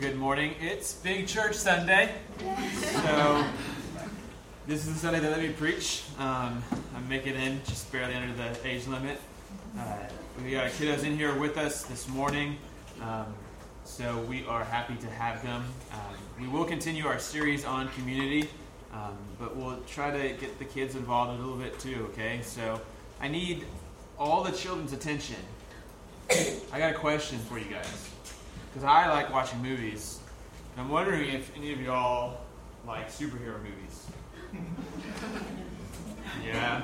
Good morning. It's Big Church Sunday. So, this is the Sunday that let me preach. Um, I'm making in just barely under the age limit. Uh, we got kiddos in here with us this morning. Um, so, we are happy to have them. Um, we will continue our series on community, um, but we'll try to get the kids involved a little bit too, okay? So, I need all the children's attention. I got a question for you guys because I like watching movies. And I'm wondering if any of y'all like superhero movies. yeah.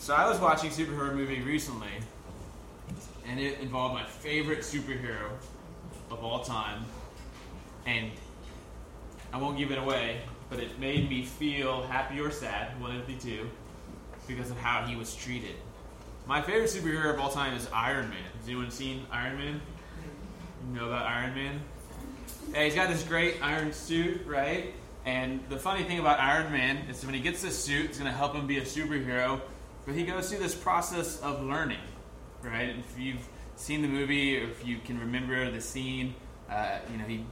so I was watching a superhero movie recently, and it involved my favorite superhero of all time, and I won't give it away, but it made me feel happy or sad, one of the two, because of how he was treated. My favorite superhero of all time is Iron Man. Has anyone seen Iron Man? You know about Iron Man? Yeah, he's got this great iron suit, right? And the funny thing about Iron Man is when he gets this suit, it's going to help him be a superhero. But he goes through this process of learning, right? If you've seen the movie, or if you can remember the scene, uh, you know, he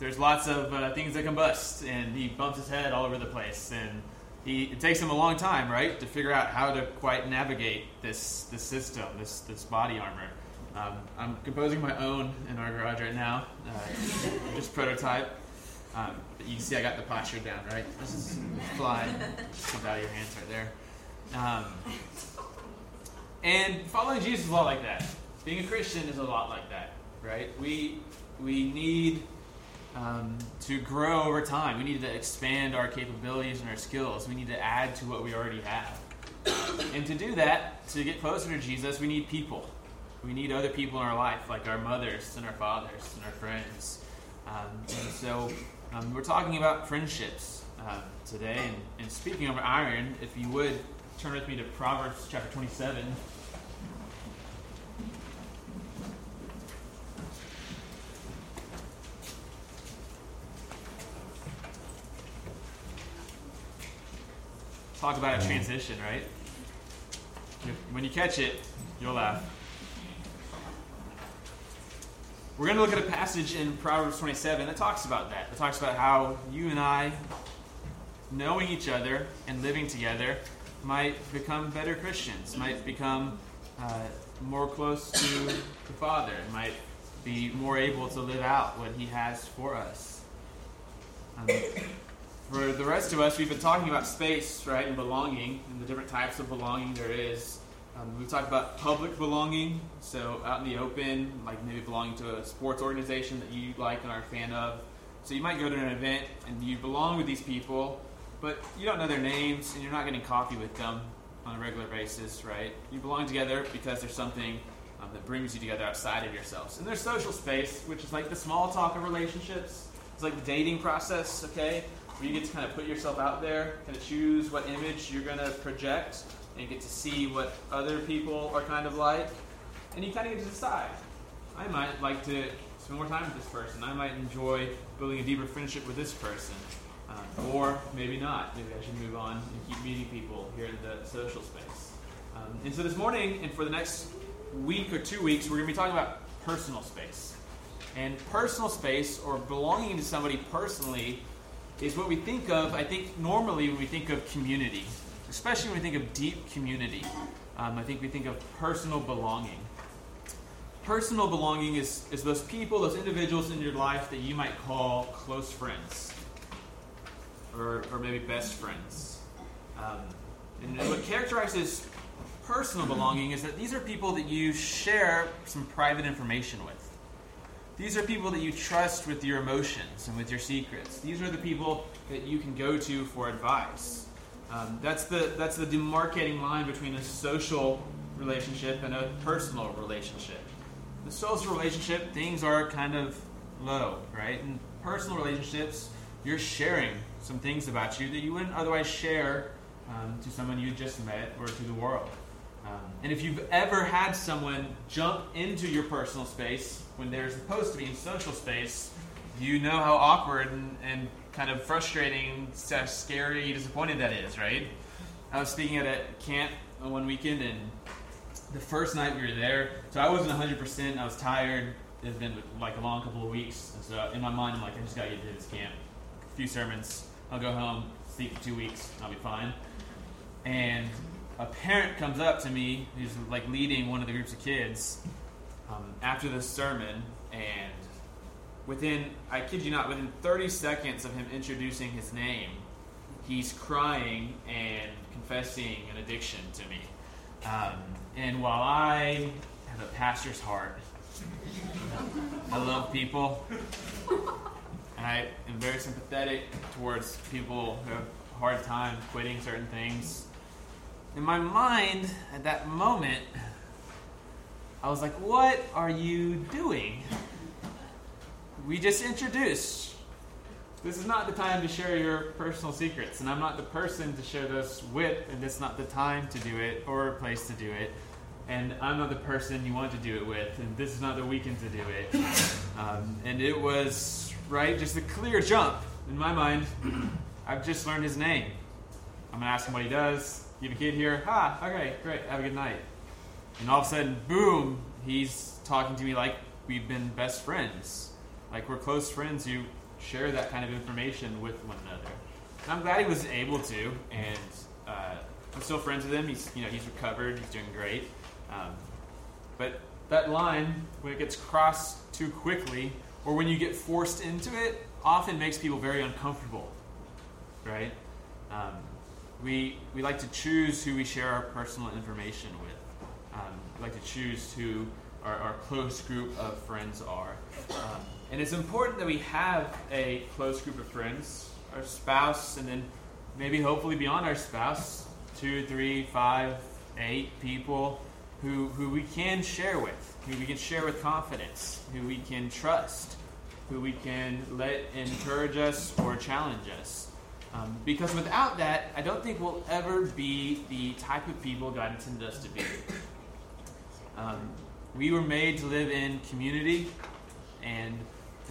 there's lots of uh, things that combust, and he bumps his head all over the place, and he, it takes him a long time, right, to figure out how to quite navigate this this system, this this body armor. Um, I'm composing my own in our garage right now, uh, just prototype. Um, you can see I got the posture down, right? This is flying. Just out of your hands right there. Um, and following Jesus is a lot like that. Being a Christian is a lot like that, right? We we need um, to grow over time. We need to expand our capabilities and our skills. We need to add to what we already have. and to do that, to get closer to Jesus, we need people. We need other people in our life, like our mothers and our fathers and our friends. Um, and so um, we're talking about friendships um, today. And, and speaking of iron, if you would turn with me to Proverbs chapter 27. Talk about a transition, right? When you catch it, you'll laugh. We're going to look at a passage in Proverbs 27 that talks about that. It talks about how you and I, knowing each other and living together, might become better Christians, might become uh, more close to the Father, might be more able to live out what He has for us. Um, for the rest of us, we've been talking about space, right, and belonging, and the different types of belonging there is. Um, we've talked about public belonging, so out in the open, like maybe belonging to a sports organization that you like and are a fan of. So you might go to an event and you belong with these people, but you don't know their names and you're not getting coffee with them on a regular basis, right? You belong together because there's something um, that brings you together outside of yourselves. And there's social space, which is like the small talk of relationships. It's like the dating process, okay? Where you get to kind of put yourself out there, kind of choose what image you're going to project, and get to see what other people are kind of like. And you kind of get to decide. I might like to spend more time with this person. I might enjoy building a deeper friendship with this person. Um, or maybe not. Maybe I should move on and keep meeting people here in the social space. Um, and so this morning, and for the next week or two weeks, we're going to be talking about personal space. And personal space, or belonging to somebody personally, is what we think of, I think, normally when we think of community, especially when we think of deep community. Um, I think we think of personal belonging. Personal belonging is, is those people, those individuals in your life that you might call close friends or, or maybe best friends. Um, and what characterizes personal belonging is that these are people that you share some private information with. These are people that you trust with your emotions and with your secrets. These are the people that you can go to for advice. Um, that's the that's the demarcating line between a social relationship and a personal relationship. The social relationship, things are kind of low, right? In personal relationships, you're sharing some things about you that you wouldn't otherwise share um, to someone you just met or to the world. And if you've ever had someone jump into your personal space when they're supposed to be in social space, you know how awkward and, and kind of frustrating, scary, disappointed that is, right? I was speaking at a camp one weekend, and the first night we were there, so I wasn't 100%. I was tired. It's been like a long couple of weeks. And so in my mind, I'm like, I just got to get to this camp. A few sermons. I'll go home, sleep for two weeks. I'll be fine. And a parent comes up to me who's like leading one of the groups of kids um, after this sermon, and within, I kid you not, within 30 seconds of him introducing his name, he's crying and confessing an addiction to me. Um, and while I have a pastor's heart, I love people, and I am very sympathetic towards people who have a hard time quitting certain things. In my mind, at that moment, I was like, What are you doing? We just introduced. This is not the time to share your personal secrets, and I'm not the person to share those with, and it's not the time to do it or a place to do it. And I'm not the person you want to do it with, and this is not the weekend to do it. Um, and it was, right, just a clear jump in my mind. I've just learned his name. I'm going to ask him what he does. You have a kid here? Ah, okay, great, have a good night. And all of a sudden, boom, he's talking to me like we've been best friends. Like we're close friends who share that kind of information with one another. And I'm glad he was able to, and uh, I'm still friends with him. He's, you know, he's recovered. He's doing great. Um, but that line, when it gets crossed too quickly, or when you get forced into it, often makes people very uncomfortable, right? Um, we, we like to choose who we share our personal information with. Um, we like to choose who our, our close group of friends are. Um, and it's important that we have a close group of friends, our spouse, and then maybe hopefully beyond our spouse, two, three, five, eight people who, who we can share with, who we can share with confidence, who we can trust, who we can let encourage us or challenge us. Um, because without that, I don't think we'll ever be the type of people God intended us to be. Um, we were made to live in community, and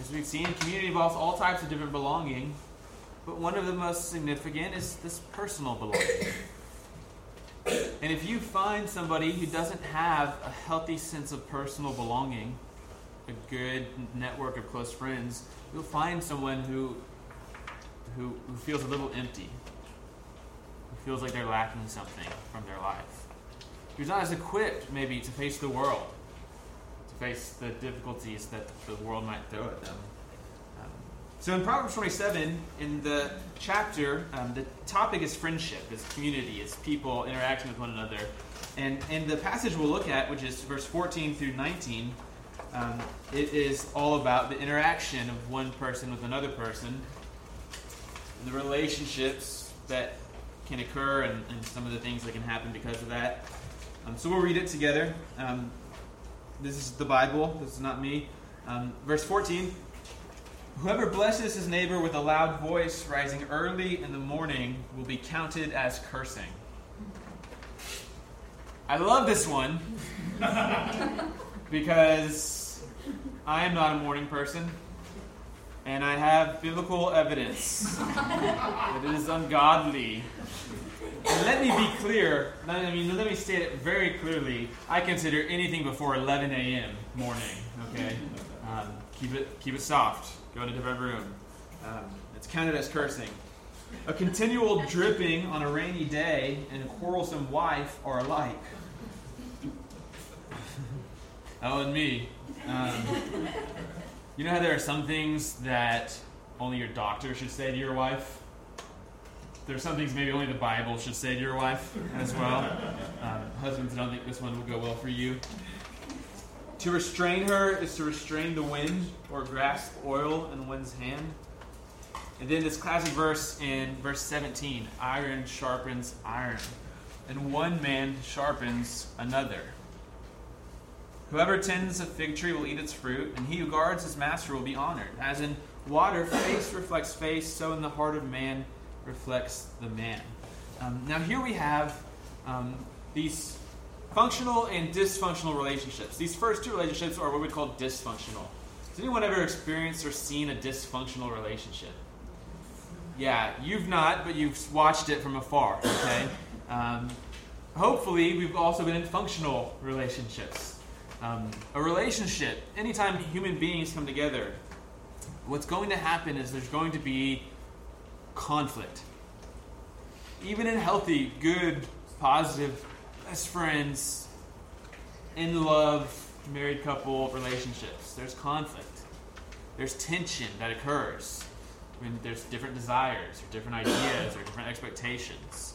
as we've seen, community involves all types of different belonging, but one of the most significant is this personal belonging. And if you find somebody who doesn't have a healthy sense of personal belonging, a good network of close friends, you'll find someone who, who, who feels a little empty, who feels like they're lacking something from their life, who's not as equipped, maybe, to face the world, to face the difficulties that the world might throw at them. Um, so in Proverbs 27, in the chapter, um, the topic is friendship, is community, is people interacting with one another. And in the passage we'll look at, which is verse 14 through 19, um, it is all about the interaction of one person with another person, and the relationships that can occur, and, and some of the things that can happen because of that. Um, so we'll read it together. Um, this is the Bible, this is not me. Um, verse 14 Whoever blesses his neighbor with a loud voice rising early in the morning will be counted as cursing. I love this one because I am not a morning person and I have biblical evidence that it is ungodly. And let me be clear, I mean, let me state it very clearly. I consider anything before 11 a.m. morning, okay? Um, keep, it, keep it soft. Go in a different room. Um, it's counted as cursing. A continual dripping on a rainy day and a quarrelsome wife are alike. oh, and me. Um, you know how there are some things that only your doctor should say to your wife? There are some things maybe only the Bible should say to your wife as well. Um, husbands, I don't think this one will go well for you. To restrain her is to restrain the wind or grasp oil in the wind's hand. And then this classic verse in verse 17 iron sharpens iron, and one man sharpens another. Whoever tends a fig tree will eat its fruit, and he who guards his master will be honored. As in water, face reflects face, so in the heart of man reflects the man. Um, now, here we have um, these functional and dysfunctional relationships. These first two relationships are what we call dysfunctional. Has anyone ever experienced or seen a dysfunctional relationship? Yeah, you've not, but you've watched it from afar, okay? Um, hopefully, we've also been in functional relationships. Um, a relationship, anytime human beings come together, what's going to happen is there's going to be conflict. Even in healthy, good, positive, best friends, in love, married couple relationships, there's conflict. There's tension that occurs when there's different desires, or different ideas, or different expectations.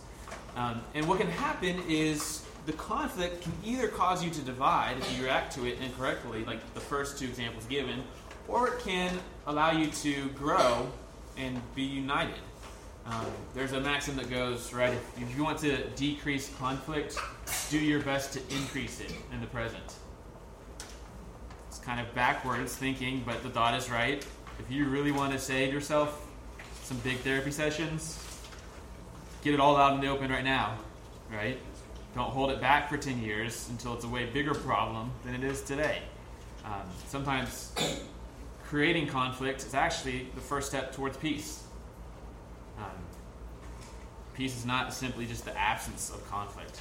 Um, and what can happen is the conflict can either cause you to divide if you react to it incorrectly, like the first two examples given, or it can allow you to grow and be united. Um, there's a maxim that goes, right, if, if you want to decrease conflict, do your best to increase it in the present. It's kind of backwards thinking, but the thought is right. If you really want to save yourself some big therapy sessions, get it all out in the open right now, right? Don't hold it back for 10 years until it's a way bigger problem than it is today. Um, sometimes creating conflict is actually the first step towards peace. Um, peace is not simply just the absence of conflict,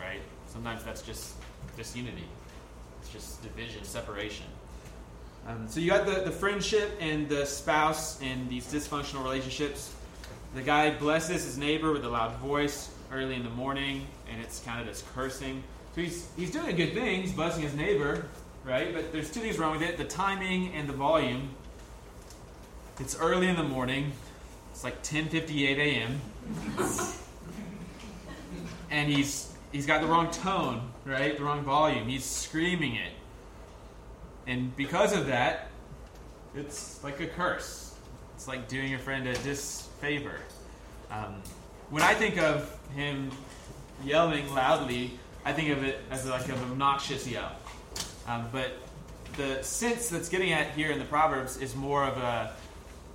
right? Sometimes that's just disunity. It's just division, separation. Um, so you got the, the friendship and the spouse and these dysfunctional relationships. The guy blesses his neighbor with a loud voice early in the morning, and it's counted as cursing. So he's, he's doing good things, blessing his neighbor, right? But there's two things wrong with it the timing and the volume. It's early in the morning, it's like 10:58 a.m. and he's he's got the wrong tone, right? The wrong volume. He's screaming it. And because of that, it's like a curse. It's like doing your friend a disfavor. Um, when I think of him yelling loudly, I think of it as like an obnoxious yell. Um, but the sense that's getting at here in the Proverbs is more of a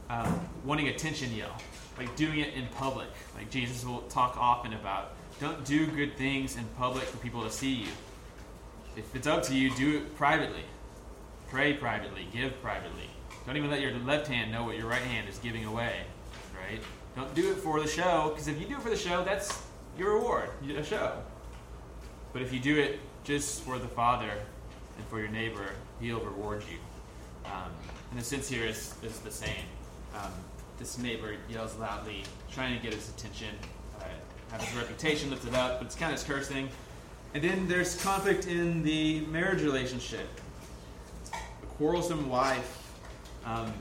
um, wanting attention yell, like doing it in public. Like Jesus will talk often about, don't do good things in public for people to see you. If it's up to you, do it privately. Pray privately, give privately. Don't even let your left hand know what your right hand is giving away, right? Don't do it for the show, because if you do it for the show, that's your reward, a show. But if you do it just for the Father and for your neighbor, He'll reward you. Um, and the sense here is, is the same. Um, this neighbor yells loudly, trying to get his attention, uh, have his reputation lifted up, but it's kind of his cursing. And then there's conflict in the marriage relationship. A quarrelsome wife. Um,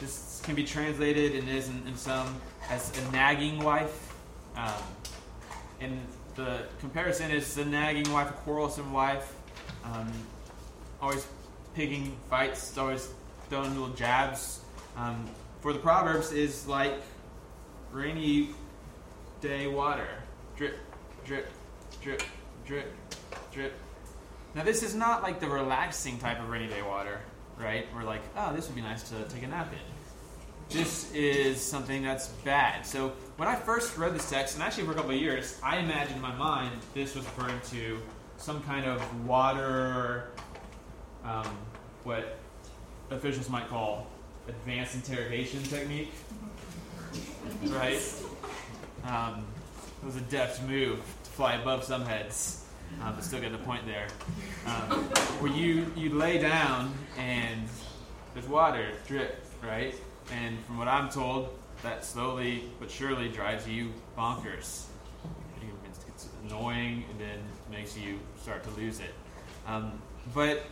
this can be translated and is in, in some as a nagging wife. Um, and the comparison is the nagging wife, a quarrelsome wife, um, always picking fights, always throwing little jabs. Um, for the Proverbs is like rainy day water. Drip, drip, drip, drip, drip. Now, this is not like the relaxing type of rainy day water, right? We're like, oh, this would be nice to take a nap in this is something that's bad. So when I first read this text, and actually for a couple of years, I imagined in my mind this was referring to some kind of water, um, what officials might call advanced interrogation technique, right? Um, it was a deft move to fly above some heads, um, but still get the point there. Um, where you you lay down and there's water drip, right? And from what I'm told, that slowly but surely drives you bonkers. It gets annoying and then makes you start to lose it. Um, but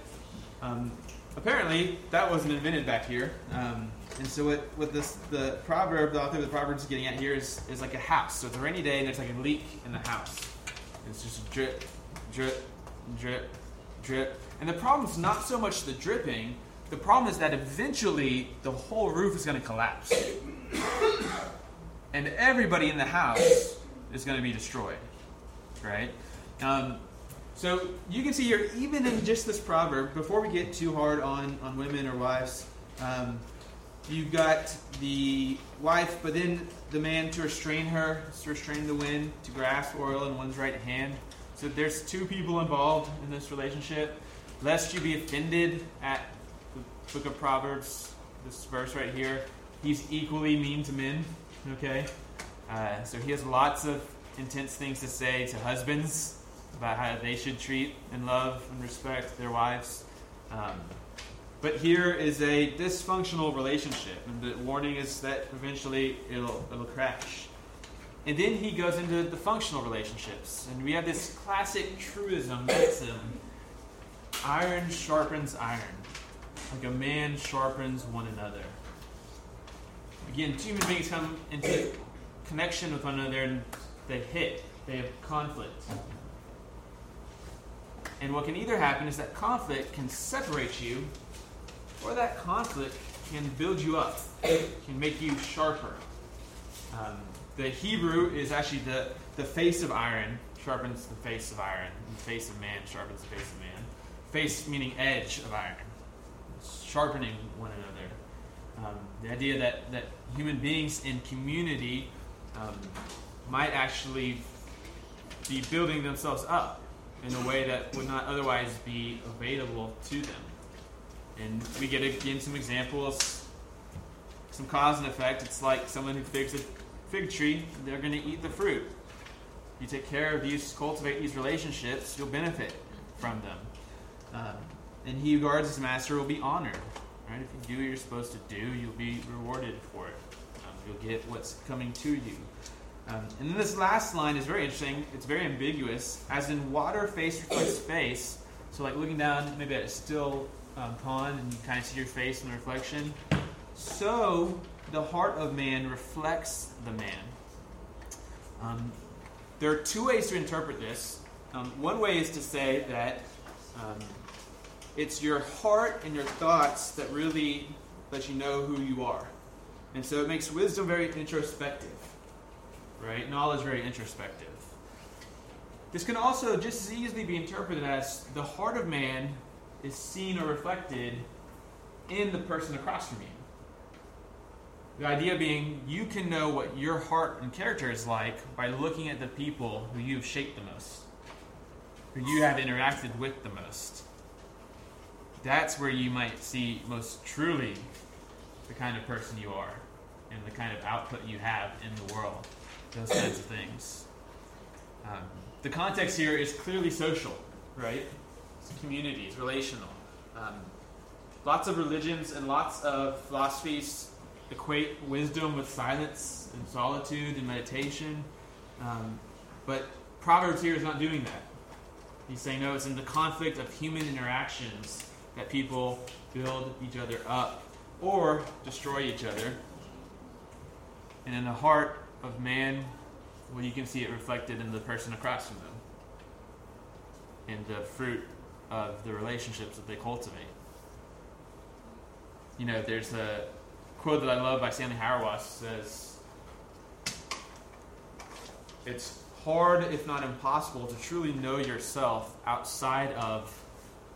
um, apparently, that wasn't invented back here. Um, and so, what, what this, the proverb, the author of the proverb is getting at here is, is like a house. So, it's a rainy day and there's like a leak in the house. It's just drip, drip, drip, drip. And the problem is not so much the dripping, the problem is that eventually the whole roof is going to collapse. And everybody in the house is going to be destroyed. Right? Um, so you can see here, even in just this proverb, before we get too hard on, on women or wives, um, you've got the wife, but then the man to restrain her, to restrain the wind, to grasp oil in one's right hand. So there's two people involved in this relationship. Lest you be offended at the book of Proverbs, this verse right here, he's equally mean to men. Okay? Uh, so he has lots of intense things to say to husbands about how they should treat and love and respect their wives. Um, but here is a dysfunctional relationship, and the warning is that eventually it'll, it'll crash. And then he goes into the functional relationships, and we have this classic truism maxim iron sharpens iron, like a man sharpens one another. Again, two human beings come into connection with one another and they hit, they have conflict. And what can either happen is that conflict can separate you, or that conflict can build you up, can make you sharper. Um, the Hebrew is actually the, the face of iron sharpens the face of iron, and the face of man sharpens the face of man. Face meaning edge of iron, sharpening one another. Um, the idea that, that human beings in community um, might actually be building themselves up in a way that would not otherwise be available to them. And we get again some examples, some cause and effect. It's like someone who figs a fig tree, they're going to eat the fruit. You take care of these, cultivate these relationships, you'll benefit from them. Um, and he who guards his master will be honored. Right? If you do what you're supposed to do, you'll be rewarded for it. Um, you'll get what's coming to you. Um, and then this last line is very interesting. It's very ambiguous. As in water, face reflects face. So, like looking down maybe at a still um, pond and you kind of see your face in the reflection. So, the heart of man reflects the man. Um, there are two ways to interpret this. Um, one way is to say that um, it's your heart and your thoughts that really let you know who you are. And so it makes wisdom very introspective right? Knowledge very introspective. This can also just as easily be interpreted as the heart of man is seen or reflected in the person across from you. The idea being you can know what your heart and character is like by looking at the people who you've shaped the most, who you have interacted with the most. That's where you might see most truly the kind of person you are and the kind of output you have in the world those kinds of things. Um, the context here is clearly social, right? It's communities, relational. Um, lots of religions and lots of philosophies equate wisdom with silence and solitude and meditation. Um, but Proverbs here is not doing that. He's saying, no, it's in the conflict of human interactions that people build each other up or destroy each other. And in the heart of man, well, you can see it reflected in the person across from them, in the fruit of the relationships that they cultivate. You know, there's a quote that I love by Stanley Hauerwas says, "It's hard, if not impossible, to truly know yourself outside of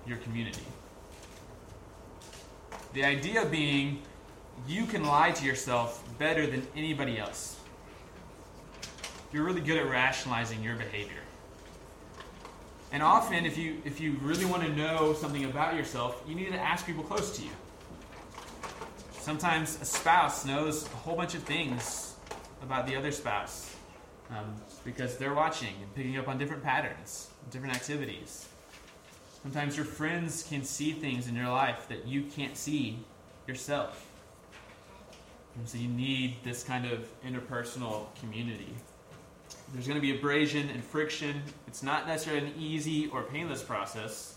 your community." The idea being, you can lie to yourself better than anybody else you're really good at rationalizing your behavior. And often, if you, if you really want to know something about yourself, you need to ask people close to you. Sometimes a spouse knows a whole bunch of things about the other spouse um, because they're watching and picking up on different patterns, different activities. Sometimes your friends can see things in your life that you can't see yourself. And so you need this kind of interpersonal community. There's going to be abrasion and friction. It's not necessarily an easy or painless process,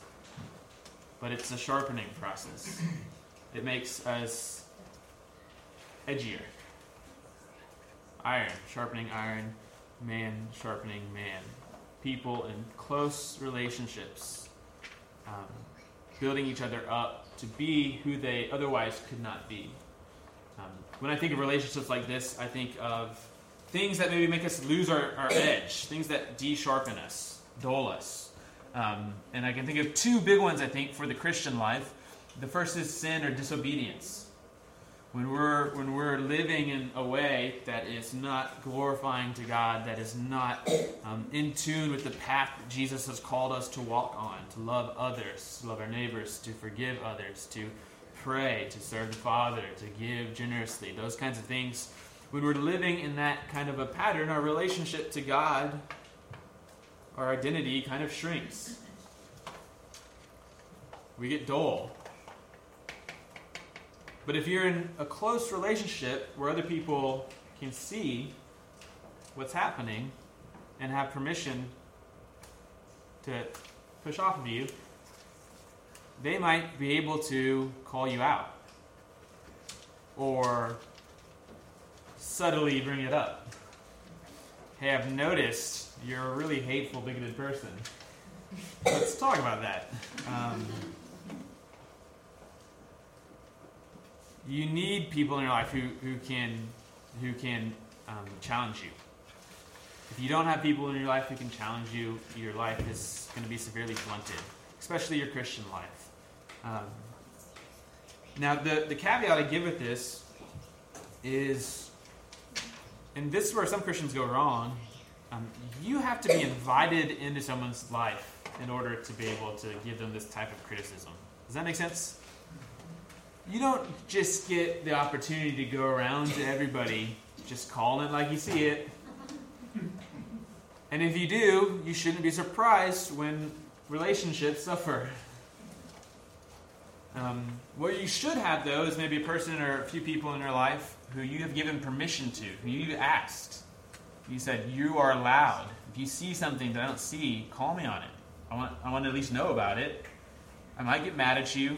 but it's a sharpening process. It makes us edgier. Iron sharpening iron, man sharpening man. People in close relationships, um, building each other up to be who they otherwise could not be. Um, when I think of relationships like this, I think of things that maybe make us lose our, our edge, things that de sharpen us, dull us. Um, and I can think of two big ones, I think, for the Christian life. The first is sin or disobedience. When we're, when we're living in a way that is not glorifying to God, that is not um, in tune with the path that Jesus has called us to walk on, to love others, to love our neighbors, to forgive others, to pray, to serve the Father, to give generously, those kinds of things when we're living in that kind of a pattern, our relationship to God, our identity kind of shrinks. We get dull. But if you're in a close relationship where other people can see what's happening and have permission to push off of you, they might be able to call you out or subtly bring it up. Hey, I've noticed you're a really hateful, bigoted person. Let's talk about that. Um, you need people in your life who, who can who can um, challenge you. If you don't have people in your life who can challenge you, your life is going to be severely blunted, especially your Christian life. Um, now, the, the caveat I give with this is, and this is where some Christians go wrong, um, you have to be invited into someone's life in order to be able to give them this type of criticism. Does that make sense? You don't just get the opportunity to go around to everybody, just call it like you see it. And if you do, you shouldn't be surprised when relationships suffer. Um, what you should have, though, is maybe a person or a few people in your life who you have given permission to, who you asked. You said, You are allowed. If you see something that I don't see, call me on it. I want, I want to at least know about it. I might get mad at you,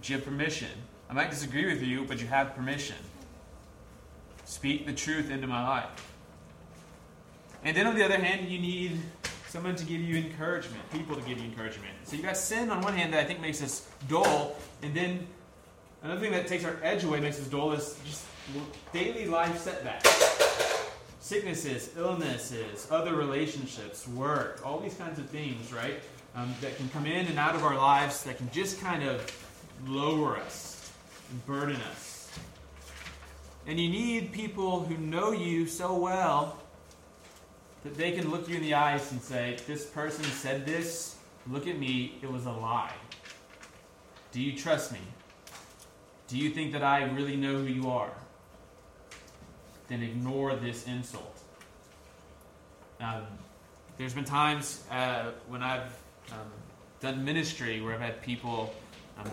but you have permission. I might disagree with you, but you have permission. Speak the truth into my life. And then on the other hand, you need someone to give you encouragement, people to give you encouragement. So you got sin on one hand that I think makes us dull, and then another thing that takes our edge away, makes us dull, is just daily life setbacks. Sicknesses, illnesses, other relationships, work, all these kinds of things, right? Um, that can come in and out of our lives that can just kind of lower us and burden us. And you need people who know you so well that they can look you in the eyes and say, This person said this, look at me, it was a lie. Do you trust me? Do you think that I really know who you are? Then ignore this insult. Now, there's been times uh, when I've um, done ministry where I've had people um,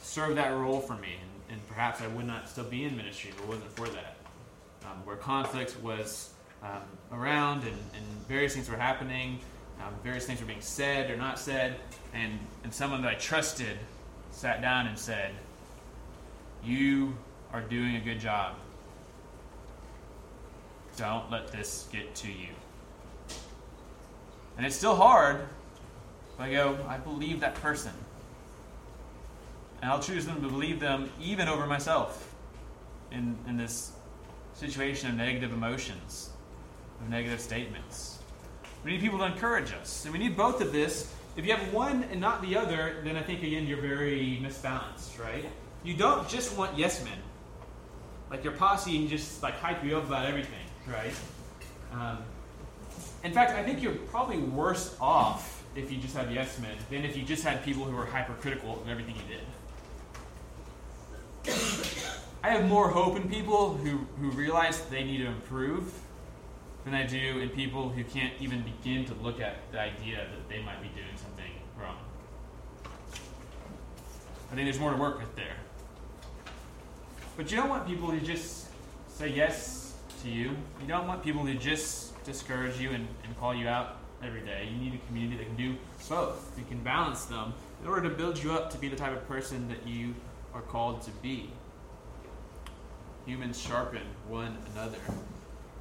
serve that role for me, and, and, perhaps I would not still be in ministry if it wasn't for that. Um, where conflict was um, around and, and, various things were happening, um, various things were being said or not said, and, and someone that I trusted sat down and said, You are doing a good job. Don't let this get to you. And it's still hard, but I go, I believe that person. And I'll choose them to believe them even over myself in, in this situation of negative emotions of negative statements. We need people to encourage us. And we need both of this. If you have one and not the other, then I think, again, you're very misbalanced, right? You don't just want yes men. Like your posse and just like hype you up about everything, right? Um, in fact, I think you're probably worse off if you just have yes men than if you just had people who were hypercritical of everything you did. I have more hope in people who, who realize they need to improve than I do in people who can't even begin to look at the idea that they might be doing something wrong. I think there's more to work with there. But you don't want people who just say yes to you. You don't want people who just discourage you and, and call you out every day. You need a community that can do both. You can balance them in order to build you up to be the type of person that you are called to be. Humans sharpen one another.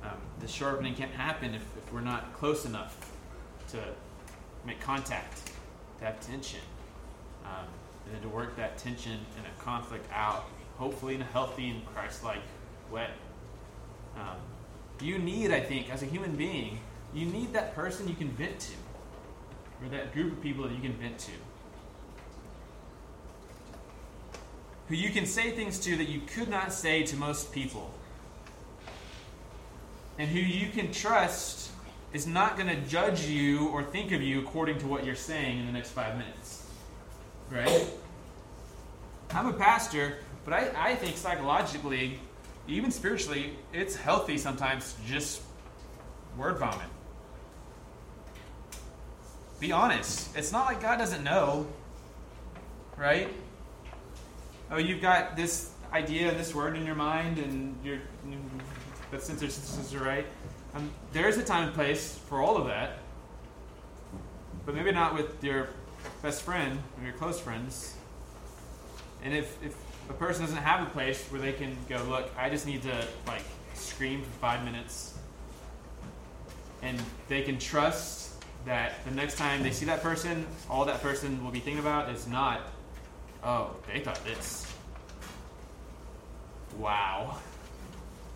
Um, the sharpening can't happen if, if we're not close enough to make contact, to have tension, um, and then to work that tension and a conflict out, hopefully in a healthy and Christ-like way. Um, you need, I think, as a human being, you need that person you can vent to, or that group of people that you can vent to. Who you can say things to that you could not say to most people and who you can trust is not going to judge you or think of you according to what you're saying in the next five minutes. Right? I'm a pastor, but I, I think psychologically, even spiritually, it's healthy sometimes just word vomit. Be honest. It's not like God doesn't know, right? Oh, you've got this idea, this word in your mind, and you're that synthesis are right. Um, there is a time and place for all of that, but maybe not with your best friend or your close friends. And if, if a person doesn't have a place where they can go, look, I just need to like scream for five minutes, and they can trust that the next time they see that person, all that person will be thinking about is not, oh, they thought this. Wow.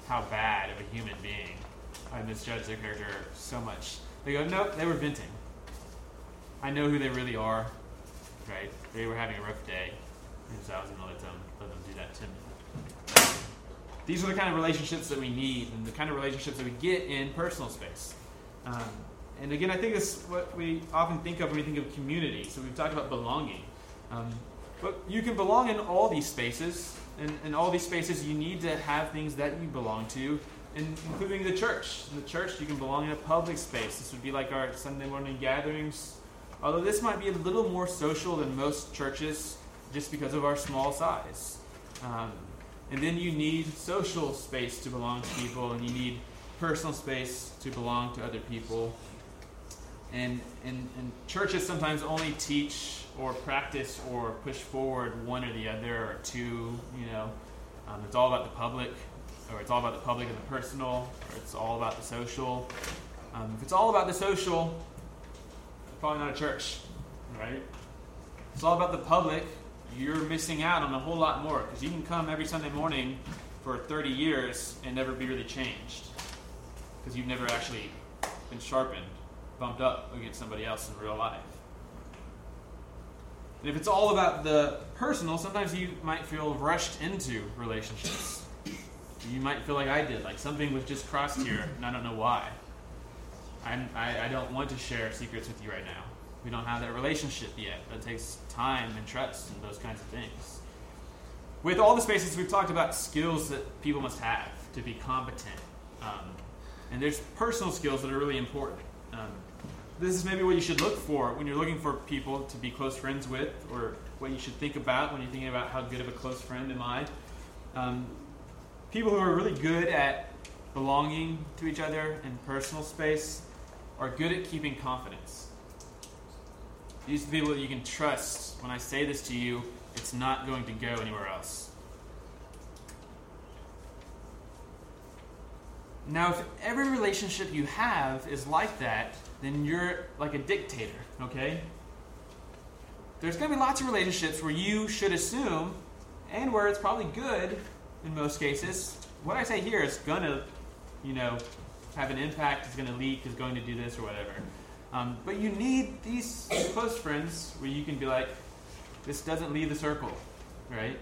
How bad of a human being. I misjudged their character so much. They go, nope, they were venting. I know who they really are, right? They were having a rough day, so I was going to let them, let them do that to me. These are the kind of relationships that we need, and the kind of relationships that we get in personal space. Um, and again, I think this is what we often think of when we think of community. So we've talked about belonging. Um, but you can belong in all these spaces. And in all these spaces, you need to have things that you belong to, including the church. In the church, you can belong in a public space. This would be like our Sunday morning gatherings. Although this might be a little more social than most churches just because of our small size. Um, and then you need social space to belong to people, and you need personal space to belong to other people. And, and, and churches sometimes only teach or practice or push forward one or the other or two, you know. Um, it's all about the public, or it's all about the public and the personal, or it's all about the social. Um, if it's all about the social, probably not a church, right? It's all about the public. You're missing out on a whole lot more because you can come every Sunday morning for 30 years and never be really changed because you've never actually been sharpened bumped up against somebody else in real life. And if it's all about the personal, sometimes you might feel rushed into relationships. You might feel like I did, like something was just crossed here, and I don't know why. I'm, I, I don't want to share secrets with you right now. We don't have that relationship yet. That takes time and trust and those kinds of things. With all the spaces, we've talked about skills that people must have to be competent. Um, and there's personal skills that are really important. Um, this is maybe what you should look for when you're looking for people to be close friends with, or what you should think about when you're thinking about how good of a close friend am I. Um, people who are really good at belonging to each other in personal space are good at keeping confidence. These are people that you can trust. When I say this to you, it's not going to go anywhere else. Now, if every relationship you have is like that, then you're like a dictator, okay? There's going to be lots of relationships where you should assume, and where it's probably good in most cases. What I say here is going to, you know, have an impact, is going to leak, is going to do this or whatever. Um, but you need these close friends where you can be like, this doesn't leave the circle, right?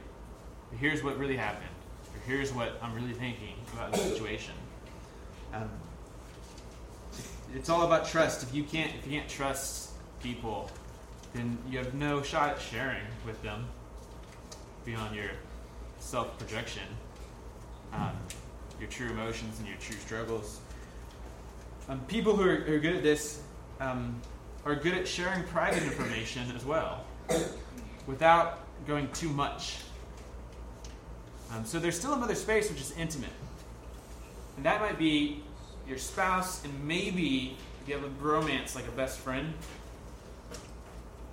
Here's what really happened. Or here's what I'm really thinking about the situation. Um, it's all about trust. If you can't if you can't trust people, then you have no shot at sharing with them beyond your self projection, um, your true emotions and your true struggles. Um, people who are, who are, good at this um, are good at sharing private information as well, without going too much. Um, so there's still another space which is intimate, and that might be your spouse, and maybe if you have a romance like a best friend.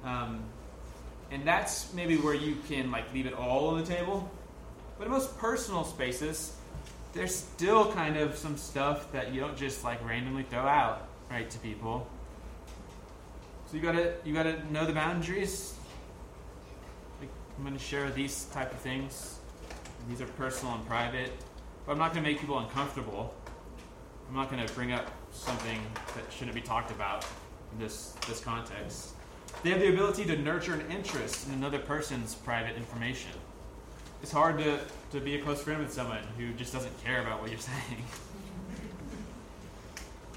Um, and that's maybe where you can like leave it all on the table. But in most personal spaces, there's still kind of some stuff that you don't just like randomly throw out right to people. So you gotta you gotta know the boundaries. Like I'm gonna share these type of things. These are personal and private, but I'm not gonna make people uncomfortable. I'm not going to bring up something that shouldn't be talked about in this, this context. They have the ability to nurture an interest in another person's private information. It's hard to, to be a close friend with someone who just doesn't care about what you're saying.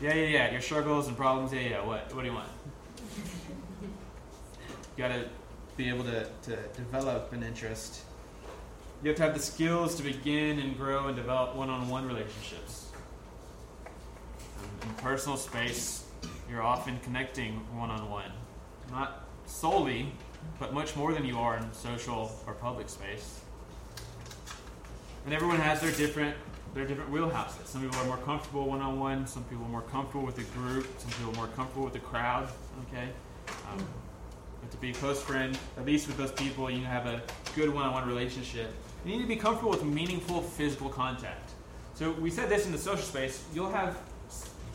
yeah, yeah, yeah. Your struggles and problems. Yeah, yeah. What? What do you want? You got to be able to, to develop an interest. You have to have the skills to begin and grow and develop one on one relationships. In personal space, you're often connecting one on one. Not solely, but much more than you are in social or public space. And everyone has their different their different wheelhouses. Some people are more comfortable one on one. Some people are more comfortable with a group. Some people are more comfortable with a crowd. Okay, um, but to be a close friend, at least with those people, you have a good one on one relationship. You need to be comfortable with meaningful physical contact. So we said this in the social space. You'll have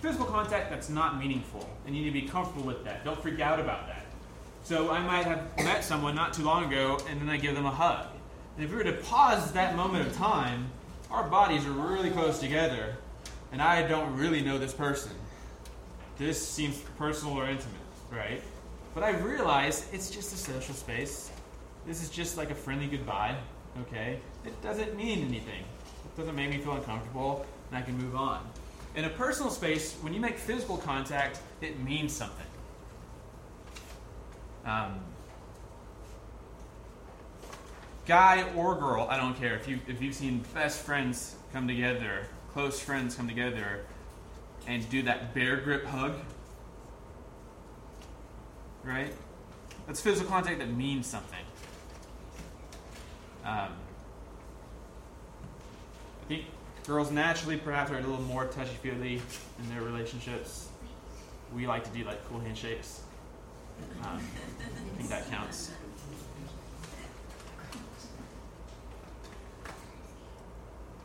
physical contact that's not meaningful, and you need to be comfortable with that. Don't freak out about that. So I might have met someone not too long ago, and then I give them a hug. And if we were to pause that moment of time, our bodies are really close together, and I don't really know this person. This seems personal or intimate, right? But I realize it's just a social space. This is just like a friendly goodbye, okay? It doesn't mean anything. It doesn't make me feel uncomfortable, and I can move on. In a personal space, when you make physical contact, it means something. Um, guy or girl, I don't care. If you if you've seen best friends come together, close friends come together, and do that bear grip hug, right? That's physical contact that means something. Um, I think girls naturally perhaps are a little more touchy feely in their relationships. We like to do like cool handshakes. Um, I think that counts.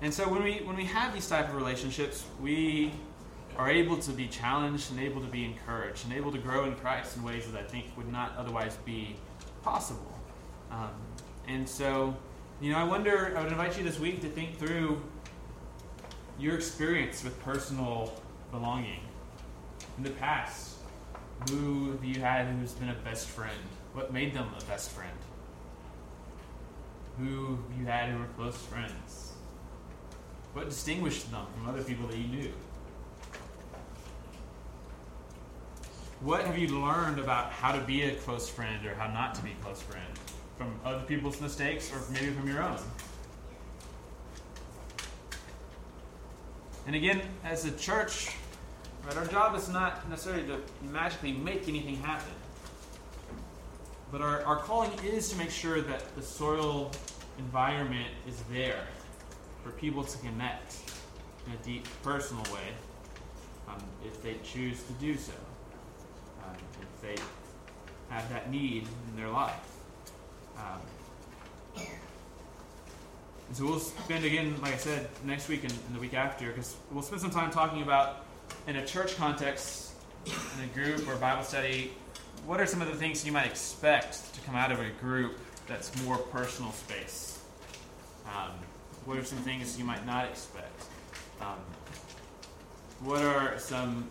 And so when we when we have these type of relationships, we are able to be challenged and able to be encouraged and able to grow in Christ in ways that I think would not otherwise be possible. Um, and so, you know, I wonder. I would invite you this week to think through your experience with personal belonging in the past. Who you had who's been a best friend? What made them a best friend? Who you had who were close friends? What distinguished them from other people that you knew? What have you learned about how to be a close friend or how not to be a close friend? From other people's mistakes or maybe from your own? And again, as a church, right, our job is not necessarily to magically make anything happen. But our, our calling is to make sure that the soil environment is there for people to connect in a deep personal way um, if they choose to do so, um, if they have that need in their life. Um, and so we'll spend again, like I said, next week and, and the week after, because we'll spend some time talking about in a church context, in a group or Bible study, what are some of the things you might expect to come out of a group that's more personal space? Um, what are some things you might not expect? Um, what are some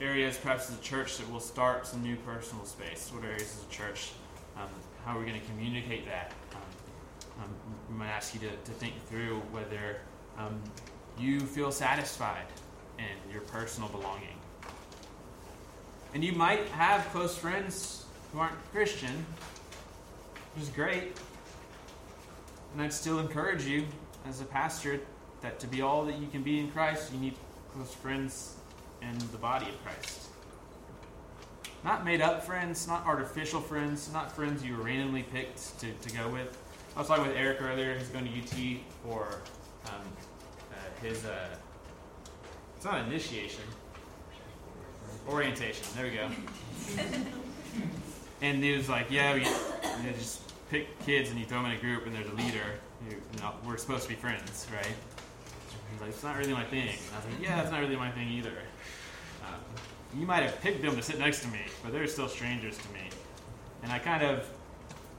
areas, perhaps as a church, that will start some new personal space? What are areas as a church? Um, how are we going to communicate that? Um, we might ask you to, to think through whether um, you feel satisfied in your personal belonging. And you might have close friends who aren't Christian, which is great. And I'd still encourage you, as a pastor, that to be all that you can be in Christ, you need close friends in the body of Christ. Not made up friends, not artificial friends, not friends you randomly picked to, to go with. I was talking with Eric earlier. He's going to UT for um, uh, his, uh, it's not initiation, orientation. There we go. and he was like, yeah, we just pick kids and you throw them in a group and there's a leader. You, you know, we're supposed to be friends, right? He's like, it's not really my thing. And I was like, yeah, it's not really my thing either. Um, you might have picked them to sit next to me, but they're still strangers to me. And I kind of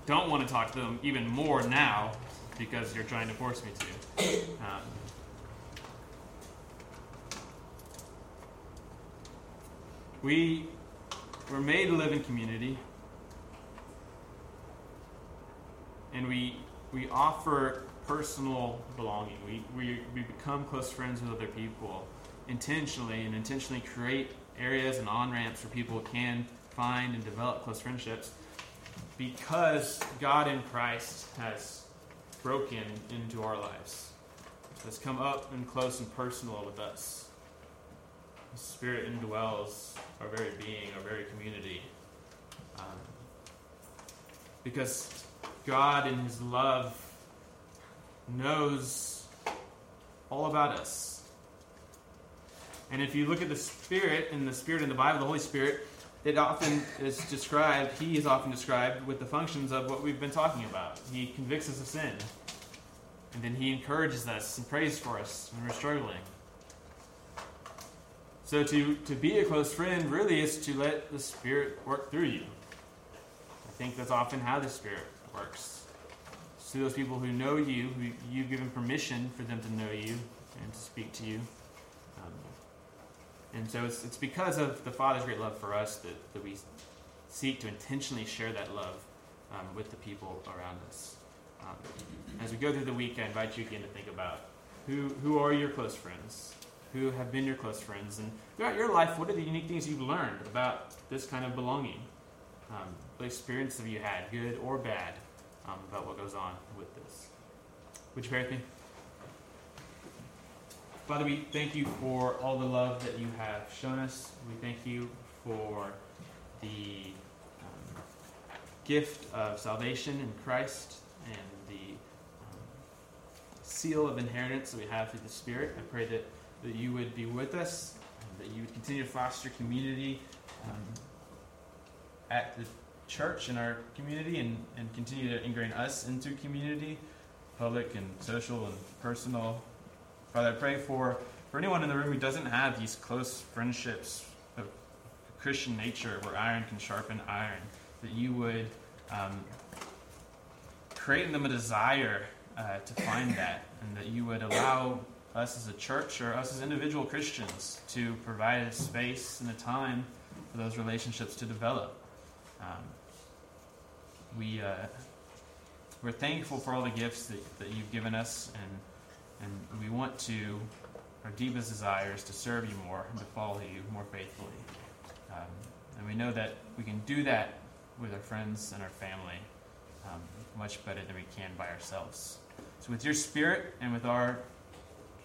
don't want to talk to them even more now because you're trying to force me to. Um, we were made to live in community. and we we offer personal belonging. We, we, we become close friends with other people intentionally and intentionally create areas and on ramps where people can find and develop close friendships because God in Christ has broken into our lives, has come up and close and personal with us. The Spirit indwells our very being, our very community. Um, because God, in His love, knows all about us. And if you look at the Spirit and the Spirit in the Bible, the Holy Spirit, it often is described, He is often described with the functions of what we've been talking about. He convicts us of sin, and then He encourages us and prays for us when we're struggling. So to, to be a close friend really is to let the Spirit work through you. I think that's often how the Spirit works. To those people who know you, who you've given permission for them to know you and to speak to you. And so it's, it's because of the Father's great love for us that, that we seek to intentionally share that love um, with the people around us. Um, as we go through the week, I invite you again to think about who, who are your close friends? Who have been your close friends? And throughout your life, what are the unique things you've learned about this kind of belonging? Um, what experience have you had, good or bad, um, about what goes on with this? Would you pray with me? Father, we thank you for all the love that you have shown us. We thank you for the um, gift of salvation in Christ and the um, seal of inheritance that we have through the Spirit. I pray that, that you would be with us, that you would continue to foster community um, at the church in our community and, and continue to ingrain us into community, public and social and personal. Father, I pray for, for anyone in the room who doesn't have these close friendships of Christian nature where iron can sharpen iron, that you would um, create in them a desire uh, to find that, and that you would allow us as a church or us as individual Christians to provide a space and a time for those relationships to develop. Um, we uh, we're thankful for all the gifts that, that you've given us, and and we want to. Our deepest desire is to serve you more and to follow you more faithfully. Um, and we know that we can do that with our friends and our family um, much better than we can by ourselves. So, with your spirit and with our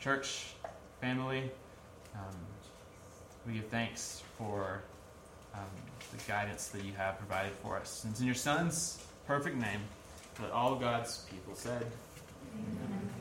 church family, um, we give thanks for um, the guidance that you have provided for us. And it's in your Son's perfect name that all God's people said. Amen.